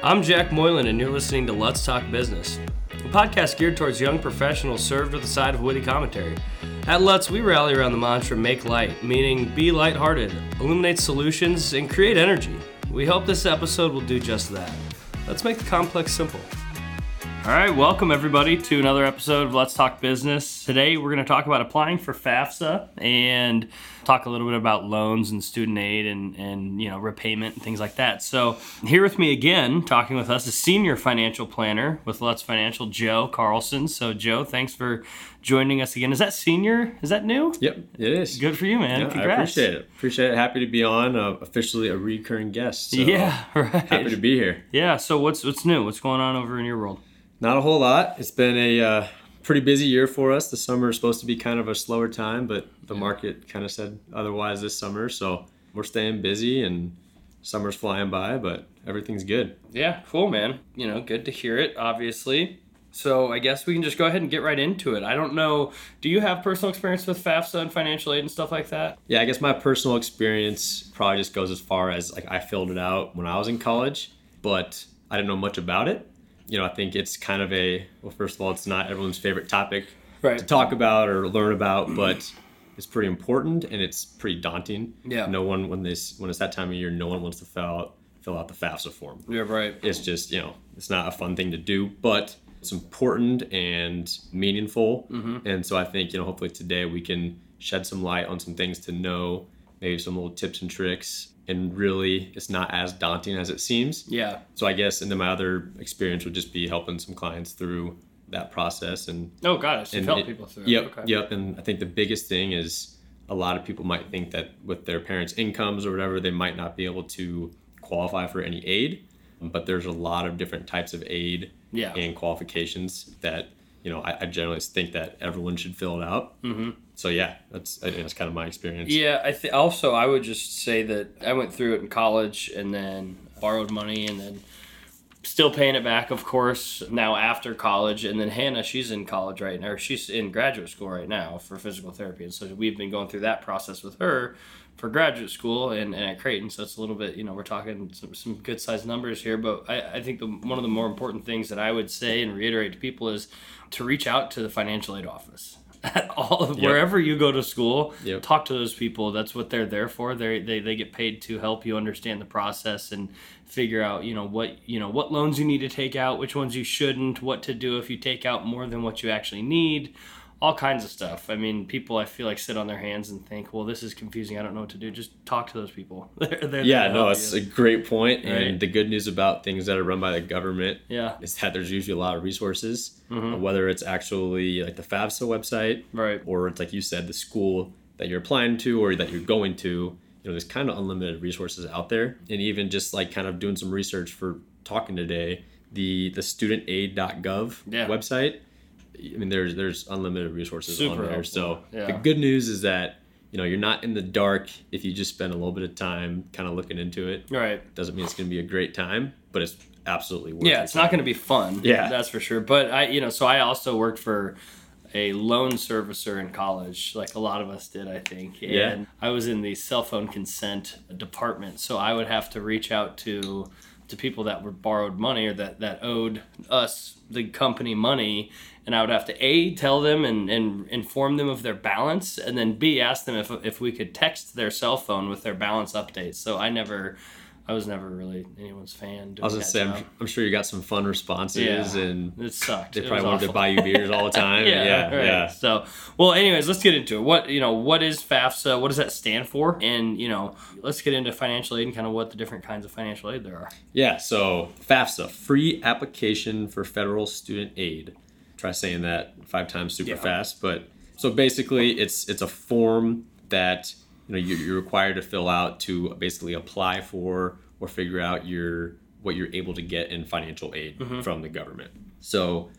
I'm Jack Moylan, and you're listening to Let's Talk Business, a podcast geared towards young professionals served with a side of witty commentary. At Let's, we rally around the mantra make light, meaning be lighthearted, illuminate solutions, and create energy. We hope this episode will do just that. Let's make the complex simple. All right, welcome everybody to another episode of Let's Talk Business. Today we're going to talk about applying for FAFSA and talk a little bit about loans and student aid and, and you know repayment and things like that. So here with me again, talking with us, a senior financial planner with Let's Financial, Joe Carlson. So Joe, thanks for joining us again. Is that senior? Is that new? Yep, it is. Good for you, man. Yeah, Congrats. I appreciate it. Appreciate it. Happy to be on. Uh, officially a recurring guest. So yeah, right. Happy to be here. Yeah. So what's what's new? What's going on over in your world? Not a whole lot. It's been a uh, pretty busy year for us. The summer is supposed to be kind of a slower time, but the market kind of said otherwise this summer. So we're staying busy and summer's flying by, but everything's good. Yeah, cool, man. You know, good to hear it, obviously. So I guess we can just go ahead and get right into it. I don't know. Do you have personal experience with FAFSA and financial aid and stuff like that? Yeah, I guess my personal experience probably just goes as far as like I filled it out when I was in college, but I didn't know much about it. You know, I think it's kind of a well, first of all, it's not everyone's favorite topic Right. to talk about or learn about, but it's pretty important and it's pretty daunting. Yeah. No one when this when it's that time of year, no one wants to fill out fill out the FAFSA form. Yeah, right. It's just you know it's not a fun thing to do, but it's important and meaningful. Mm-hmm. And so I think you know hopefully today we can shed some light on some things to know, maybe some little tips and tricks. And really, it's not as daunting as it seems. Yeah. So I guess, and then my other experience would just be helping some clients through that process and Oh, got it. And help it- people through. Yep, Okay. yep. And I think the biggest thing is a lot of people might think that with their parents' incomes or whatever, they might not be able to qualify for any aid. But there's a lot of different types of aid Yeah. and qualifications that you know I, I generally think that everyone should fill it out. Mm-hmm. So yeah, that's I that's kind of my experience. Yeah, I think also I would just say that I went through it in college and then borrowed money and then still paying it back, of course, now after college. And then Hannah, she's in college right now, she's in graduate school right now for physical therapy. And so we've been going through that process with her for graduate school and, and at Creighton. So it's a little bit, you know, we're talking some, some good sized numbers here. But I, I think the, one of the more important things that I would say and reiterate to people is to reach out to the financial aid office. At all of Yep. wherever you go to school, Yep. talk to those people. That's what they're there for. They they they get paid to help you understand the process and figure out you know what you know what loans you need to take out, which ones you shouldn't, what to do if you take out more than what you actually need, all kinds of stuff. I mean, people I feel like sit on their hands and think, well, this is confusing. I don't know what to do. Just talk to those people. they're, they're Yeah, no, it's a great point. Right. And the good news about things that are run by the government yeah, is that there's usually a lot of resources, Mm-hmm. uh, whether it's actually like the FAFSA website, right. or it's like you said, the school that you're applying to or that you're going to. You know, there's kind of unlimited resources out there, and even just like kind of doing some research for talking today, the the studentaid.gov Yeah. website. I mean, there's there's unlimited resources Super on there. helpful. So Yeah. the good news is that you know you're not in the dark if you just spend a little bit of time kind of looking into it. Right. Doesn't mean it's going to be a great time, but it's absolutely worth it. Yeah, it. it's not going to be fun. Yeah. that's for sure. But I, you know, so I also worked for a loan servicer in college, like a lot of us did, I think. And Yeah. I was in the cell phone consent department, so I would have to reach out to to people that were borrowed money or that that owed us the company money and I would have to A tell them and, and inform them of their balance and then B ask them if, if we could text their cell phone with their balance updates. So I never I was never really anyone's fan. I was gonna say, I'm, I'm sure you got some fun responses, Yeah. and It sucked. they probably wanted to buy you beers all the time. yeah, yeah, right. yeah. So, well, anyways, let's get into it. What you know, what is FAFSA? What does that stand for? And you know, let's get into financial aid and kind of what the different kinds of financial aid there are. Yeah, so FAFSA, free application for federal student aid. Try saying that five times super Yeah. fast, but so basically, it's it's a form that you know you're, you're required to fill out to basically apply for or figure out your what you're able to get in financial aid mm-hmm. from the government. So,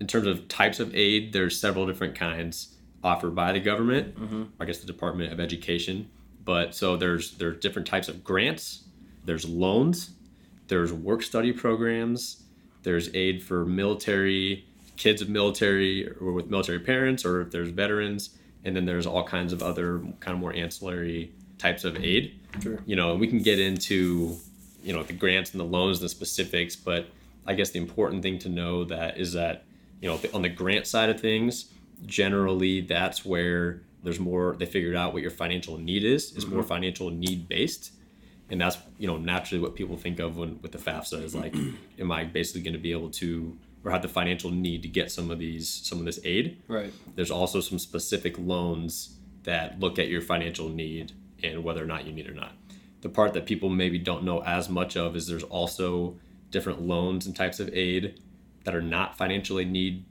in terms of types of aid, there's several different kinds offered by the government. Mm-hmm. I guess the Department of Education. But so there's there's different types of grants. There's loans. There's work study programs. There's aid for military kids of military or with military parents, or if there's veterans. And then there's all kinds of other kind of more ancillary types of aid. Sure. You know, we can get into you know the grants and the loans and the specifics, but I guess the important thing to know that is that you know on the grant side of things, generally that's where there's more. They figured out what your financial need is. It's more mm-hmm. financial need based, and that's you know naturally what people think of when with the FAFSA is like, am I basically going to be able to or have the financial need to get some of these some of this aid? Right. There's also some specific loans that look at your financial need and whether or not you need it or not. The part that people maybe don't know as much of is there's also different loans and types of aid that are not financially need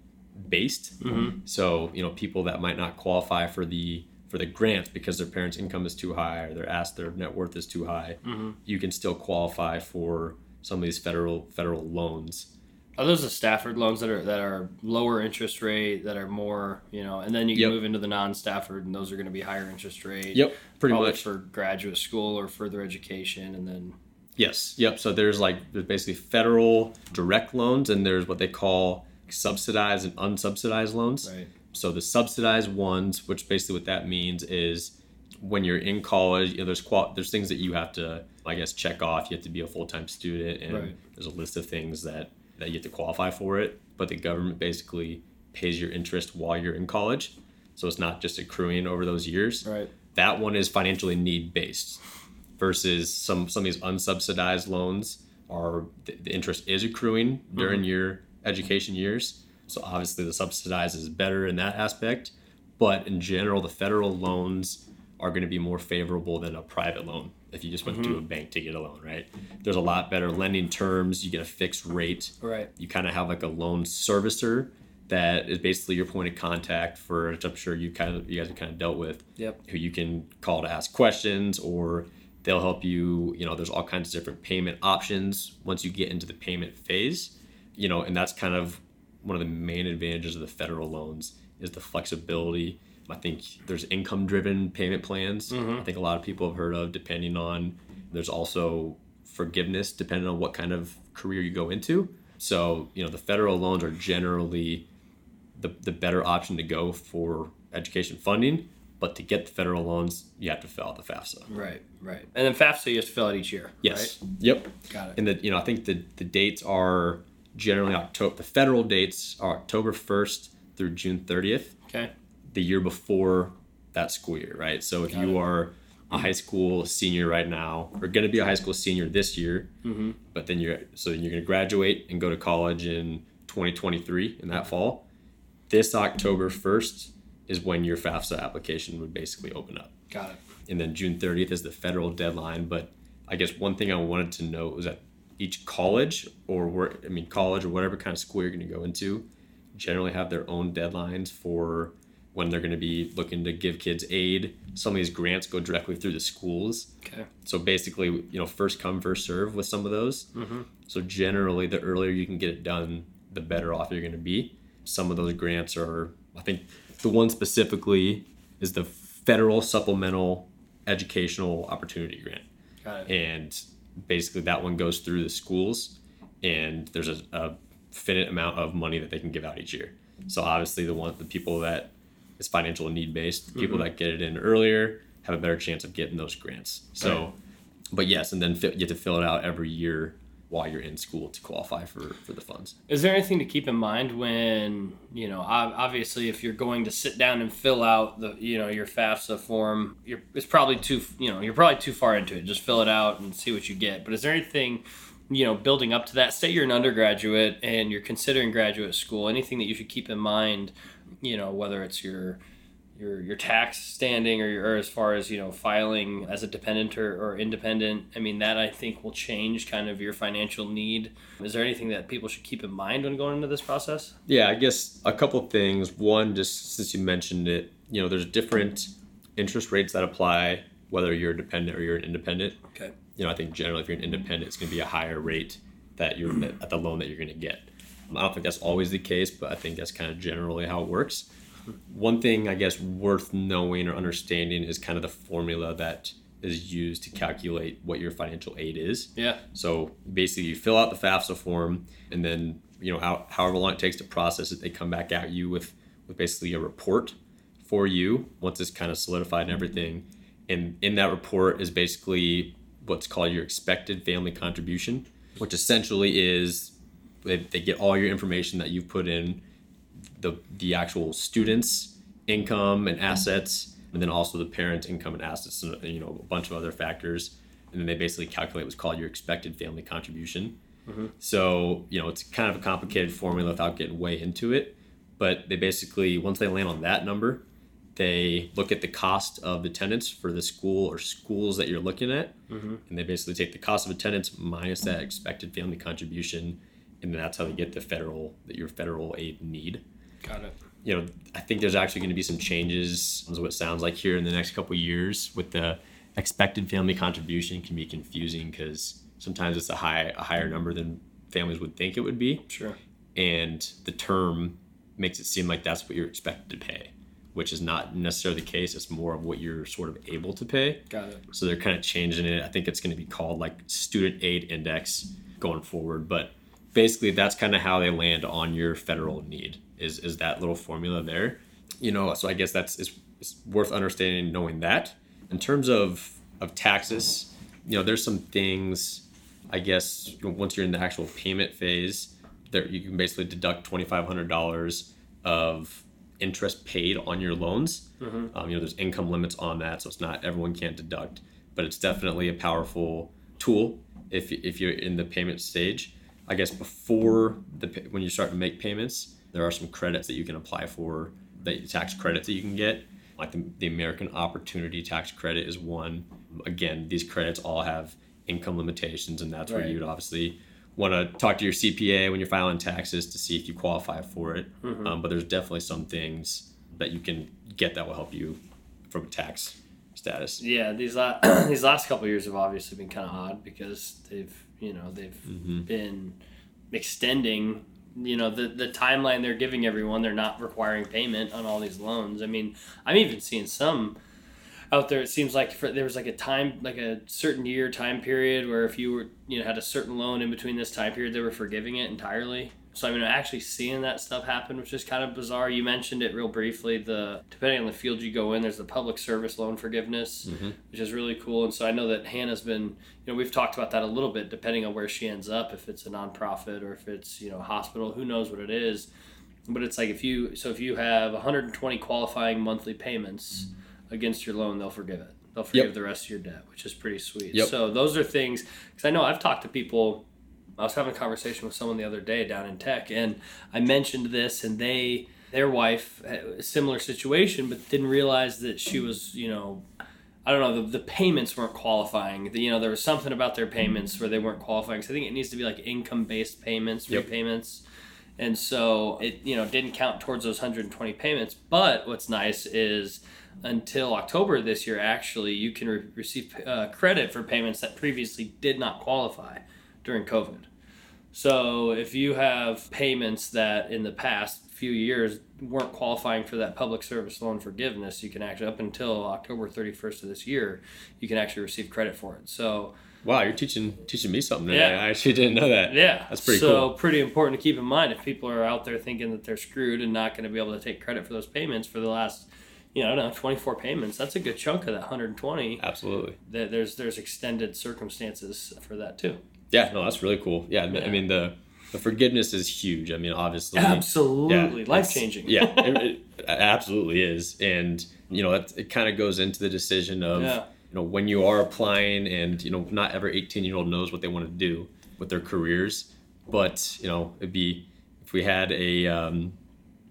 based. Mm-hmm. So, you know, people that might not qualify for the for the grants because their parents' income is too high or their ask their net worth is too high, mm-hmm. you can still qualify for some of these federal federal loans. Are those the Stafford loans that are that are lower interest rate that are more you know, and then you can Yep. move into the non-Stafford and those are going to be higher interest rate. Yep, pretty much. for graduate school or further education, and then Yes. Yep. So there's like there's basically federal direct loans and there's what they call subsidized and unsubsidized loans. right. So the subsidized ones, which basically what that means is when you're in college, you know, there's qual- there's things that you have to, I guess, check off. You have to be a full time student, and Right. there's a list of things that that you have to qualify for it. But the government basically pays your interest while you're in college, so it's not just accruing over those years. Right. That one is financially need based, versus some some of these unsubsidized loans are the, the interest is accruing mm-hmm. during your education years. So obviously the subsidized is better in that aspect, but in general the federal loans are going to be more favorable than a private loan if you just went to a mm-hmm. bank to get a loan, right? There's a lot better lending terms, you get a fixed rate. Right. You kind of have like a loan servicer that is basically your point of contact for which I'm sure you kind of you guys have kind of dealt with Yep. who you can call to ask questions or they'll help you you know there's all kinds of different payment options once you get into the payment phase you know and that's kind of one of the main advantages of the federal loans is the flexibility i think there's income driven payment plans mm-hmm. i think a lot of people have heard of depending on there's also forgiveness depending on what kind of career you go into so you know the federal loans are generally the, the better option to go for education funding. But to get the federal loans, you have to fill out the FAFSA. Right. Right. And then FAFSA you have to fill out each year. Yes. Yep. Got it. And the you know I think the the dates are generally October. The federal dates are October first through June thirtieth, Okay. The year before that school year, right? So if Got you it. are a high school senior right now, or going to be a high school senior this year, Mm-hmm. but then you're so you're going to graduate and go to college in 2023 in that fall. This October 1st is when your FAFSA application would basically open up Got it. and then June 30th is the federal deadline. But I guess one thing I wanted to note was that each college or where I mean college or whatever kind of school you're going to go into generally have their own deadlines for when they're going to be looking to give kids aid. Some of these grants go directly through the schools. Okay. So basically, you know, first come, first serve with some of those. Mm-hmm. So generally, the earlier you can get it done, the better off you're going to be. Some of those grants are, I think, the one specifically is the federal supplemental educational opportunity grant, Got it. and basically that one goes through the schools, and there's a, a finite amount of money that they can give out each year. So obviously, the one the people that is financial need based, the people mm-hmm. that get it in earlier have a better chance of getting those grants. So, Right. but yes, and then you have to fill it out every year while you're in school to qualify for for the funds. Is there anything to keep in mind when you know, obviously, if you're going to sit down and fill out the, you know, your FAFSA form, you're, it's probably too, you know, you're probably too far into it. Just fill it out and see what you get. But is there anything, you know, building up to that? Say you're an undergraduate and you're considering graduate school. Anything that you should keep in mind, you know, whether it's your your your tax standing or, your, or as far as you know filing as a dependent or, or independent i mean that i think will change kind of your financial need is there anything that people should keep in mind when going into this process Yeah, I guess a couple things. One, just since you mentioned it, you know, there's different interest rates that apply whether you're a dependent or you're an independent. okay You know, I think generally if you're an independent, it's going to be a higher rate that you're at the loan that you're going to get. I don't think that's always the case, but I think that's kind of generally how it works. One thing I guess worth knowing or understanding is kind of the formula that is used to calculate what your financial aid is. yeah So basically, you fill out the FAFSA form, and then you know how, however long it takes to process it, they come back at you with with basically a report for you once it's kind of solidified and everything. And in that report is basically what's called your expected family contribution, which essentially is they, they get all your information that you've put in, the the actual students' income and assets, and then also the parent income and assets, and you know a bunch of other factors, and then they basically calculate what's called your expected family contribution. Mm-hmm. So you know it's kind of a complicated formula without getting way into it, but they basically once they land on that number, they look at the cost of attendance for the school or schools that you're looking at, mm-hmm. and they basically take the cost of attendance minus that expected family contribution, and that's how they get the federal that your federal aid need. Got it. You know, I think there's actually going to be some changes. Is what it sounds like here in the next couple of years with the expected family contribution can be confusing because sometimes it's a high a higher number than families would think it would be Sure. and the term makes it seem like that's what you're expected to pay, which is not necessarily the case. It's more of what you're sort of able to pay. Got it. So they're kind of changing it. I think it's going to be called like student aid index going forward. But basically, that's kind of how they land on your federal need. Is is that little formula there? You know. So I guess that's it's, it's worth understanding, knowing that. In terms of of taxes, you know, there's some things. I guess once you're in the actual payment phase, there you can basically deduct twenty five hundred dollars of interest paid on your loans. Um, you know, there's income limits on that, so it's not everyone can't deduct, but it's definitely a powerful tool if if you're in the payment stage. I guess before the when you start to make payments, there are some credits that you can apply for, that tax credits that you can get. Like the, the American Opportunity Tax Credit is one. Again, these credits all have income limitations, and that's where you'd obviously want to talk to your CPA when you're filing taxes to see if you qualify for it. Um, but there's definitely some things that you can get that will help you from a tax status. Yeah, these la- these last couple of years have obviously been kind of odd because they've you know they've mm-hmm. been extending you know the the timeline they're giving everyone. They're not requiring payment on all these loans. I mean, I'm even seeing some out there. It seems like for, there was like a time like a certain year time period where if you were you know had a certain loan in between this time period, they were forgiving it entirely. So I mean, actually seeing that stuff happen, which is kind of bizarre. You mentioned it real briefly. The depending on the field you go in, there's the public service loan forgiveness, mm-hmm. which is really cool. And so I know that Hannah's been, you know, we've talked about that a little bit, depending on where she ends up, if it's a nonprofit or if it's you know a hospital, who knows what it is. But it's like if you so if you have 120 qualifying monthly payments mm-hmm. against your loan, they'll forgive it. They'll forgive Yep. the rest of your debt, which is pretty sweet. Yep. So those are things because I know I've talked to people. I was having a conversation with someone the other day down in tech, and I mentioned this, and they, their wife, a similar situation, but didn't realize that she was, you know, I don't know, the, the payments weren't qualifying. The, you know, there was something about their payments where they weren't qualifying. So I think it needs to be like income based payments, Yep. repayments. And so it, you know, didn't count towards those 120 payments. But what's nice is until October this year, actually, you can re- receive uh, credit for payments that previously did not qualify during COVID. So if you have payments that in the past few years weren't qualifying for that public service loan forgiveness, you can actually up until October 31st of this year, you can actually receive credit for it. So Wow, you're teaching teaching me something today. Yeah. I actually didn't know that. yeah, That's pretty so cool. pretty important to keep in mind if people are out there thinking that they're screwed and not going to be able to take credit for those payments for the last, you know, I don't know, 24 payments. That's a good chunk of that 120. Absolutely. That there's there's extended circumstances for that too. Yeah, no, that's really cool. Yeah, I mean- I mean the the forgiveness is huge. I mean, obviously, Absolutely, yeah, life changing. Yeah, it, it absolutely is, and you know, it, it kind of goes into the decision of Yeah. you know when you are applying, and you know, not every eighteen year old knows what they want to do with their careers, but you know, it'd be if we had a um,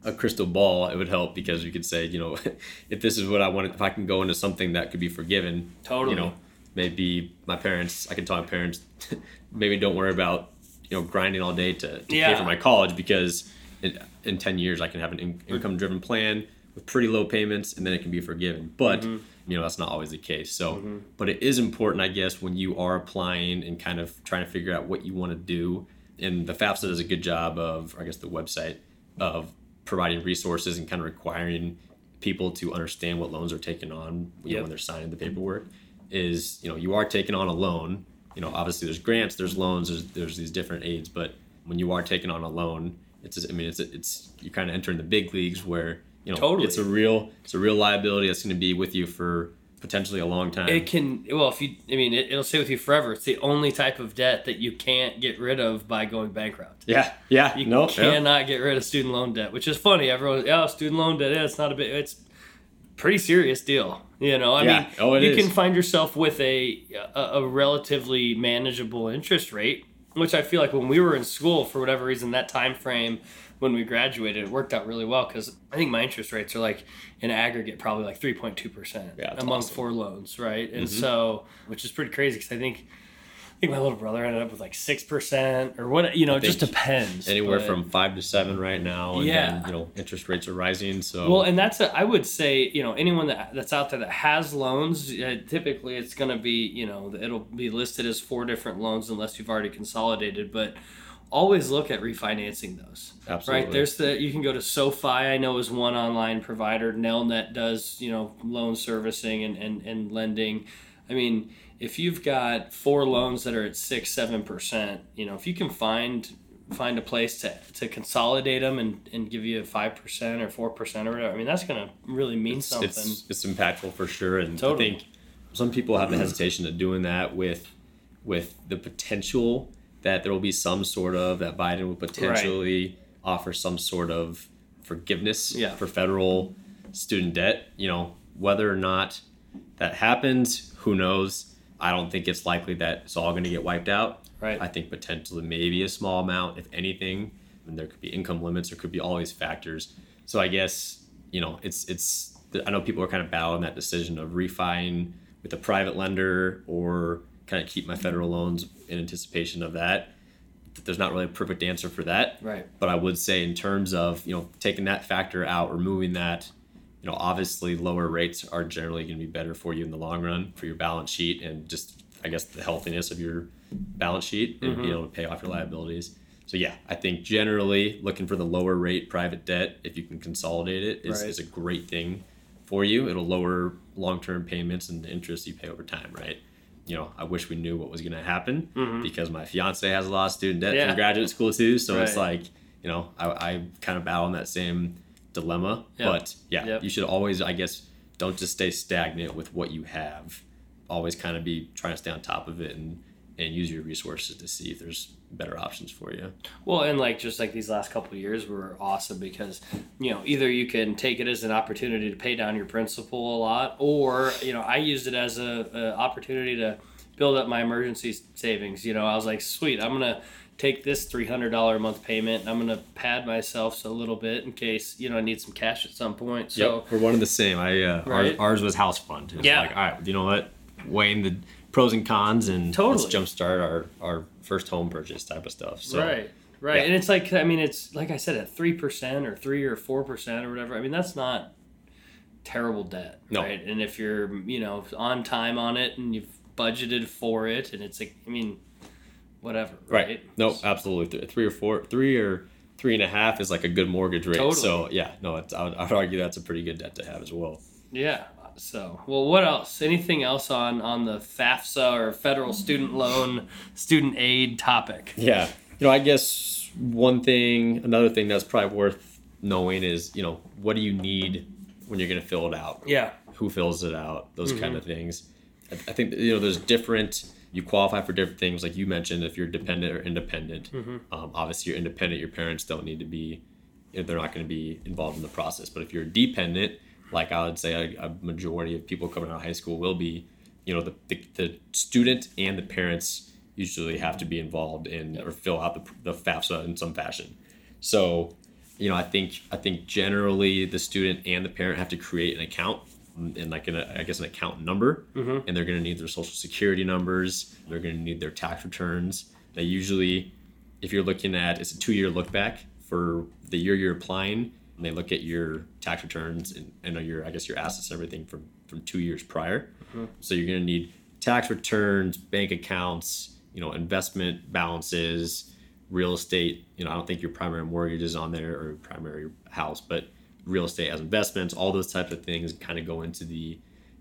a crystal ball, it would help because we could say, you know, if this is what I want, if I can go into something that could be forgiven, Totally. you know, maybe my parents, I can tell my parents, maybe don't worry about, you know, grinding all day to, to pay for my college because in, in 10 years I can have an in, income driven plan with pretty low payments and then it can be forgiven. But, Mm-hmm. you know, that's not always the case. So, but it is important, I guess, when you are applying and kind of trying to figure out what you want to do. And the FAFSA does a good job of, I guess the website, of providing resources and kind of requiring people to understand what loans are taken on you know, when they're signing the paperwork is you know you are taking on a loan you know obviously there's grants there's loans there's, there's these different aids but when you are taking on a loan it's i mean it's it's you're kind of entering the big leagues where you know Totally. it's a real it's a real liability that's going to be with you for potentially a long time. It can well if you I mean it, it'll stay with you forever. It's the only type of debt that you can't get rid of by going bankrupt. yeah, yeah, You no, yeah. cannot get rid of student loan debt, which is funny. Everyone, oh, student loan debt, yeah, it's not a bit. It's pretty serious deal. You know, I Yeah. mean, Oh, you is. can find yourself with a, a a relatively manageable interest rate, which I feel like when we were in school, for whatever reason, that time frame when we graduated, it worked out really well because I think my interest rates are like in aggregate probably like three point two percent among awesome. four loans, right? And Mhm. so, which is pretty crazy because I think. I think my little brother ended up with like six percent or what you know. It just depends. Anywhere but- from five to seven right now, and Yeah. then, you know interest rates are rising. So Well, and that's a, I would say you know anyone that that's out there that has loans, uh, typically it's going to be you know it'll be listed as four different loans unless you've already consolidated, but always look at refinancing those. absolutely, Right there's the you can go to SoFi. I know is one online provider. Nelnet does you know loan servicing and and, and lending. I mean, if you've got four loans that are at six seven percent, you know if you can find find a place to, to consolidate them and, and give you a five percent or four percent or whatever. I mean that's gonna really mean it's, something. it's it's impactful for sure, and Totally. I think some people have the hesitation of doing that with with the potential that there will be some sort of that Biden will potentially offer some sort of forgiveness Yeah. for federal student debt. You know whether or not that happens, who knows? I don't think it's likely that it's all going to get wiped out. Right. I think potentially maybe a small amount, if anything. And there could be income limits. There could be all these factors. So I guess you know it's it's. I know people are kind of battling that decision of refining with a private lender or kind of keep my federal loans in anticipation of that. There's not really a perfect answer for that. right. But I would say in terms of you know taking that factor out, removing that, you know obviously lower rates are generally going to be better for you in the long run for your balance sheet and just I guess the healthiness of your balance sheet and being able to pay off your liabilities. So yeah, I think generally looking for the lower rate private debt if you can consolidate it is, Right. is a great thing for you. It'll lower long term payments and the interest you pay over time, right? You know, I wish we knew what was going to happen because my fiance has a lot of student debt Mm-hmm. Yeah. from graduate school too. So it's like, you know, I, I kind of battle in that same dilemma. Yep. But yeah, Yep. you should always, I guess, don't just stay stagnant with what you have. Always kind of be trying to stay on top of it and, and use your resources to see if there's better options for you. Well, and like just like these last couple of years were awesome because you know either you can take it as an opportunity to pay down your principal a lot, or you know I used it as a, a opportunity to build up my emergency savings. You know I was like, sweet, I'm gonna take this three hundred dollar a month payment. and I'm gonna pad myself a little bit in case you know I need some cash at some point. So yep, we're one and the same. I uh, Right. ours, ours was house fund. It Yeah. like, all right, you know what? Weighing the pros and cons and Totally. let's jumpstart our, our first home purchase type of stuff. So right, right, yeah. and it's like I mean it's like I said at three percent or three or four percent or whatever. I mean that's not terrible debt, No. right? And if you're you know on time on it and you've budgeted for it, and it's like I mean, whatever, right? Right. No, absolutely. Three or four, three or three and a half is like a good mortgage rate. Totally. So yeah, no, it's, I, would, I would argue that's a pretty good debt to have as well. Yeah. So, well, what else? Anything else on on the FAFSA or federal student loan student aid topic? Yeah. You know, I guess one thing, another thing that's probably worth knowing is, you know, what do you need when you're going to fill it out? Yeah. Who fills it out? Those mm-hmm. kind of things. I, I think, you know, there's different, you qualify for different things. Like you mentioned, if you're dependent or independent, um, obviously you're independent, your parents don't need to be, they're not going to be involved in the process. But if you're dependent, like I would say a, a majority of people coming out of high school will be, you know, the, the, the student and the parents usually have to be involved in or fill out the, the FAFSA in some fashion. So, you know, I think I think generally the student and the parent have to create an account and like an, I guess an account number, mm-hmm. and they're going to need their social security numbers. They're going to need their tax returns. They usually, if you're looking at, it's a two-year look back for the year you're applying. And they look at your tax returns and, and your, I guess your assets, and everything from from two years prior. Mm-hmm. So you're going to need tax returns, bank accounts, you know, investment balances, real estate. You know, I don't think your primary mortgage is on there or primary house, but real estate as investments, all those types of things kind of go into the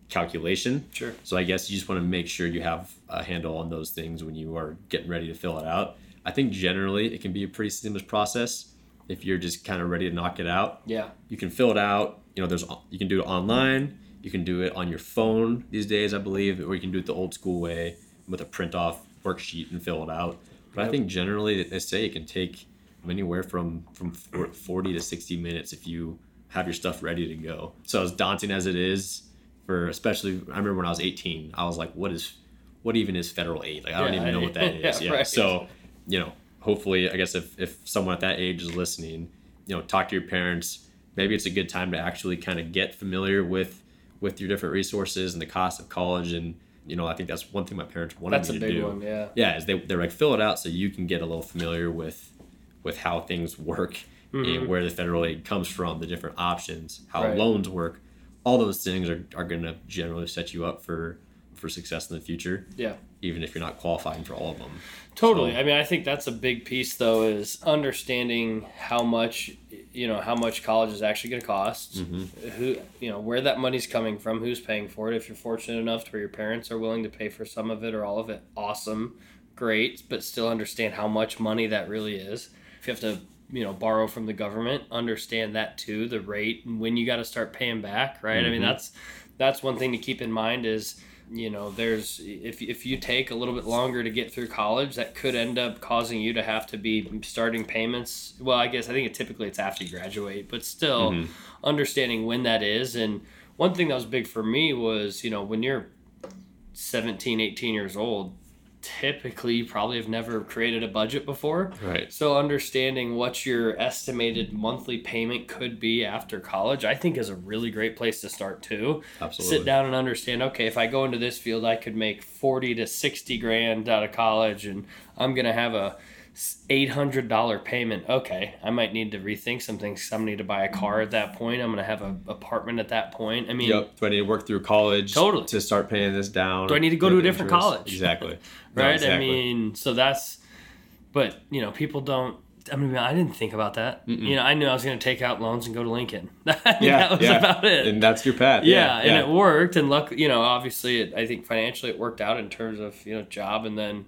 calculation. Sure. So I guess you just want to make sure you have a handle on those things when you are getting ready to fill it out. I think generally it can be a pretty seamless process if you're just kind of ready to knock it out Yeah. you can fill it out you know there's you can do it online You can do it on your phone these days, I believe, or you can do it the old school way with a print off worksheet and fill it out. But I think generally they say it can take anywhere from from 40 to 60 minutes if you have your stuff ready to go. So as daunting as it is for especially I remember when I was 18, I was like what is what even is federal aid? Like I don't even know what that is. yeah, yeah. right. So, you know, hopefully I guess if if someone at that age is listening, you know, talk to your parents. Maybe it's a good time to actually kind of get familiar with with your different resources and the cost of college and you know, I think that's one thing my parents wanted That's me to do. That's a big do one, yeah. yeah is they, they're like fill it out so you can get a little familiar with with how things work and where the federal aid comes from the different options how Mm-hmm. Right. loans work all those things are, are going to generally set you up for for success in the future Yeah. even if you're not qualifying for all of them Totally. So- I mean, I think that's a big piece, though, is understanding how much, you know, how much college is actually going to cost, Mm-hmm. who, you know, where that money's coming from, who's paying for it. If you're fortunate enough to where your parents are willing to pay for some of it or all of it, awesome, great. But still understand how much money that really is. If you have to, you know, borrow from the government, understand that too, the rate and when you got to start paying back, right? I mean, Mhm. that's that's one thing to keep in mind is you know there's if, if you take a little bit longer to get through college that could end up causing you to have to be starting payments well i guess i think it typically it's after you graduate but still Mhm. understanding when that is and one thing that was big for me was you know when you're 17 18 years old typically you probably have never created a budget before. Right. So understanding what your estimated monthly payment could be after college, I think is a really great place to start too. absolutely. Sit down and understand, okay, if I go into this field, I could make 40 to 60 grand out of college and I'm going to have a $800 payment. Okay, I might need to rethink some things. I'm gonna need to buy a car at that point. I'm going to have an apartment at that point. I mean, Yep. Do I need to work through college Totally. to start paying this down? Do I need to go to a different interest? college? Exactly. No, right? I mean, so that's, but you know, people don't. I mean, I didn't think about that. Mm-mm. You know, I knew I was going to take out loans and go to Lincoln. that yeah, was yeah. about it. And that's your path. yeah, Yeah, and it worked. And luck, you know, obviously, it, I think financially it worked out in terms of you know job and then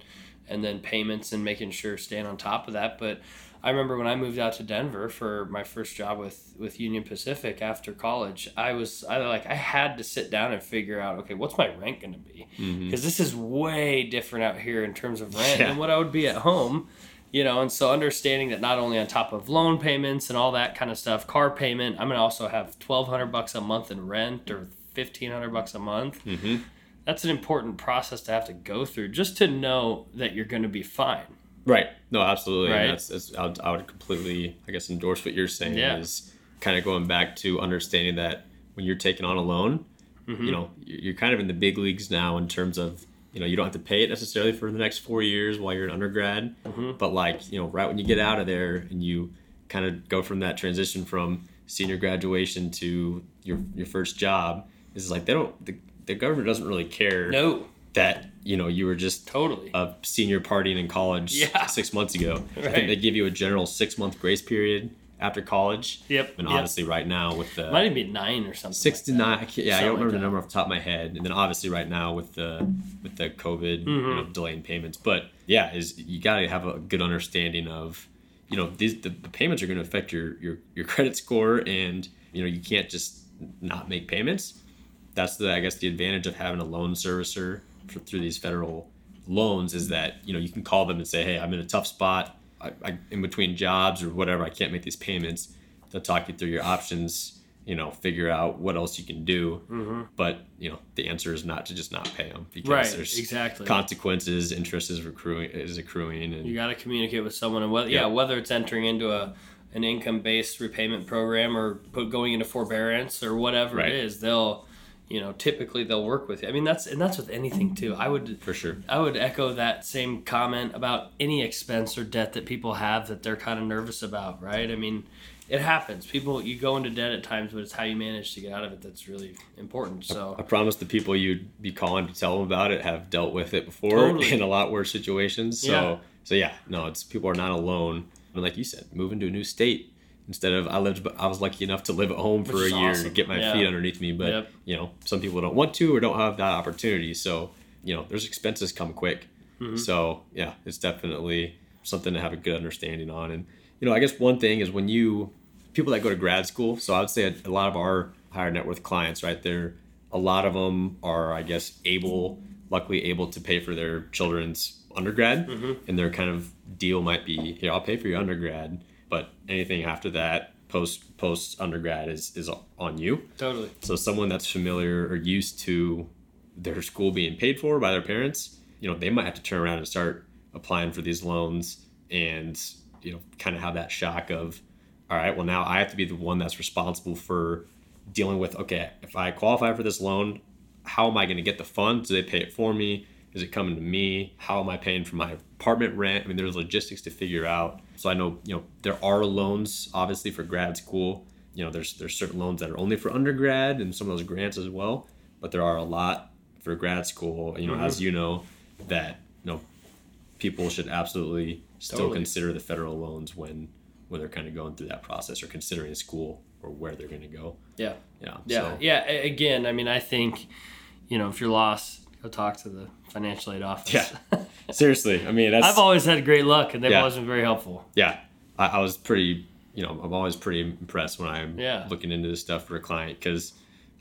and then payments and making sure staying on top of that. But I remember when I moved out to Denver for my first job with with Union Pacific after college, I was I like I had to sit down and figure out okay, what's my rent going to be? Because this is way different out here in terms of rent Yeah. than what I would be at home. You know, and so understanding that not only on top of loan payments and all that kind of stuff, car payment, I'm gonna also have twelve hundred bucks a month in rent or fifteen hundred bucks a month. Mhm. That's an important process to have to go through just to know that you're gonna be fine. Right. No, absolutely. Right. That's, that's I, would, I would completely, I guess, endorse what you're saying. Yeah. Is kind of going back to understanding that when you're taking on a loan, Mhm. you know, you're you're kind of in the big leagues now in terms of, you know, you don't have to pay it necessarily for the next four years while you're an undergrad, mm-hmm. but like, you know, right when you get out of there and you kind of go from that transition from senior graduation to your your first job, is like they don't the, the government doesn't really care No, that you know you were just totally. a senior partying in college Yeah. six months ago. I Right. think they give you a general six month grace period after college. Yep. And yep. obviously, right now with the might even be nine or something. six like to nine, I yeah, I don't remember that. the number off the top of my head. And then obviously, right now with the with the COVID, you Mhm. know, delaying payments. But yeah, is you got to have a good understanding of, you know, these the, the payments are going to affect your your your credit score, and you know you can't just not make payments. That's the I guess the advantage of having a loan servicer for, through these federal loans is that you know you can call them and say, hey, I'm in a tough spot. I, I, in between jobs or whatever, I can't make these payments. They'll talk you through your options. You know, figure out what else you can do. Mhm. But you know, the answer is not to just not pay them because Right, there's exactly. consequences. Interest is accruing is accruing, and You got to communicate with someone, and whether yeah, Yeah. whether it's entering into a an income based repayment program or put going into forbearance or whatever Right. it is, they'll you know typically they'll work with you. I mean that's and that's with anything too. I would for sure. I would echo that same comment about any expense or debt that people have that they're kind of nervous about, right? I mean, it happens. People you go into debt at times, but it's how you manage to get out of it that's really important. So i So promise the people you'd be calling to tell them about it have dealt with it before Totally. in a lot worse situations. So Yeah. so yeah, no, it's people are not alone. And like you said, moving to a new state instead of I lived I was lucky enough to live at home for Which a year to awesome. get my Yeah. feet underneath me. But Yep. you know, some people don't want to or don't have that opportunity. So you know, there's expenses come quick. Mhm. So yeah, it's definitely something to have a good understanding on. And you know, I guess one thing is when you people that go to grad school. So I would say a, a lot of our higher net worth clients, right? They're a lot of them are, I guess, able, luckily able to pay for their children's undergrad, and their kind of deal might be, here, I'll pay for your undergrad, but anything after that, post post undergrad, is is on you. Totally. So someone that's familiar or used to their school being paid for by their parents, you know, they might have to turn around and start applying for these loans and, you know, kind of have that shock of, all right, well now I have to be the one that's responsible for dealing with, okay, if I qualify for this loan, how am I going to get the funds? Do they pay it for me? Is it coming to me? How am I paying for my apartment rent? I mean, there's logistics to figure out. So I know, you know, there are loans obviously for grad school. You know, there's there's certain loans that are only for undergrad and some of those grants as well. But there are a lot for grad school. You know, as mm-hmm. you know, that you know, people should absolutely still Totally. consider the federal loans when when they're kind of going through that process or considering a school or where they're going to go. Yeah. Yeah. Yeah. So, Yeah. Again, I mean, I think, you know, if you're lost, go talk to the financial aid office. Yeah. seriously. I mean, that's I've always had great luck, and they've Yeah. always been very helpful. yeah, I, I was pretty, you know, I'm always pretty impressed when I'm Yeah. looking into this stuff for a client because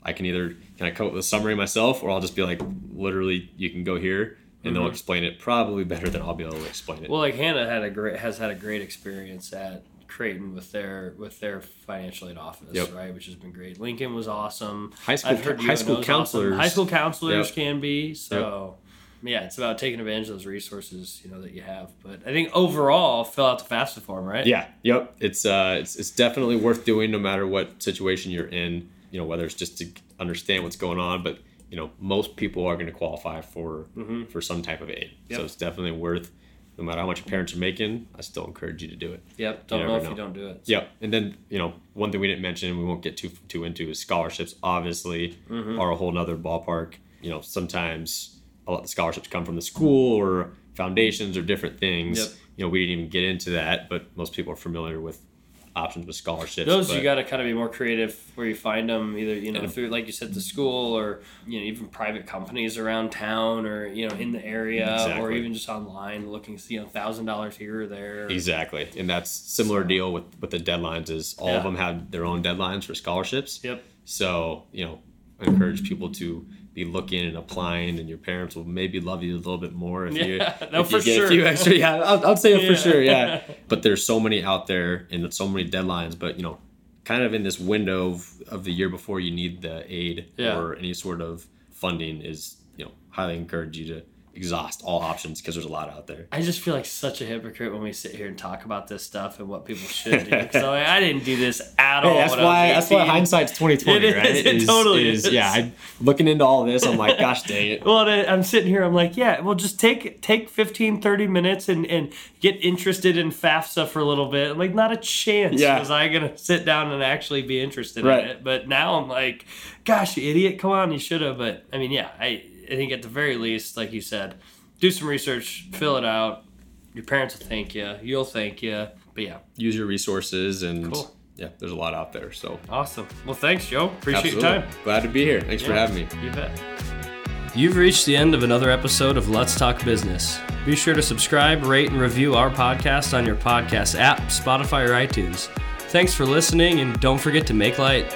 I can either can I come up with a summary myself or I'll just be like, literally, you can go here and they'll explain it probably better than I'll be able to explain it. Mm-hmm. Well, like Hannah had a great has had a great experience at Creighton with their with their financial aid office, Yep. right? Which has been great. Lincoln was awesome. High school- high school counselors. High school counselors Yep. can be so. Yeah, it's about taking advantage of those resources, you know, that you have. But I think overall, fill out the FAFSA form, right? yeah, yep, it's uh, it's it's definitely worth doing no matter what situation you're in. You know, whether it's just to understand what's going on, but you know, most people are going to qualify for for some type of aid. Yep. So it's definitely worth. No matter how much your parents are making, I still encourage you to do it. Yep. Don't You know if you don't do it. Yep. And then, you know, one thing we didn't mention, we won't get too too into is scholarships, obviously, Mm-hmm. are a whole nother ballpark. You know, sometimes a lot of scholarships come from the school or foundations or different things. Yep. You know, we didn't even get into that, but most people are familiar with options with scholarships. Those you got to kind of be more creative where you find them, either you know through like you said the school or you know even private companies around town or you know in the area or even just online looking you know thousand dollars here or there. Exactly. And that's similar deal with, with the deadlines is all Yeah. of them have their own deadlines for scholarships. Yep. So, you know, I encourage people to be looking and applying, and your parents will maybe love you a little bit more if you no, if you get sure. a few extra. Yeah, I'll, I'll say it for sure. Yeah, but there's so many out there and so many deadlines. But you know, kind of in this window of, of the year before you need the aid Yeah. or any sort of funding is you know highly encourage you to exhaust all options because there's a lot out there. I just feel like such a hypocrite when we sit here and talk about this stuff and what people should do. so I, I didn't do this at all. Hey, that's when I was why that's why 18. hindsight's twenty twenty, right? is, it totally is. Yeah, I, looking into all this, I'm like, gosh dang it. Well, I'm sitting here. I'm like, yeah. Well, just take take 15, 30 minutes and and get interested in FAFSA for a little bit. I'm like, not a chance. Yeah. Was I gonna sit down and actually be interested Right. in it? But now I'm like, gosh, you idiot! Come on, you should have. But I mean, yeah. I I think at the very least, like you said, do some research, fill it out. Your parents will thank you. You'll thank you. But yeah, Use your resources and Cool. yeah, there's a lot out there. So awesome. Well, thanks, Joe. Appreciate absolutely. your time. Glad to be here. Thanks for having me. You bet. You've reached the end of another episode of Let's Talk Business. Be sure to subscribe, rate, and review our podcast on your podcast app, Spotify, or iTunes. Thanks for listening, and don't forget to make light.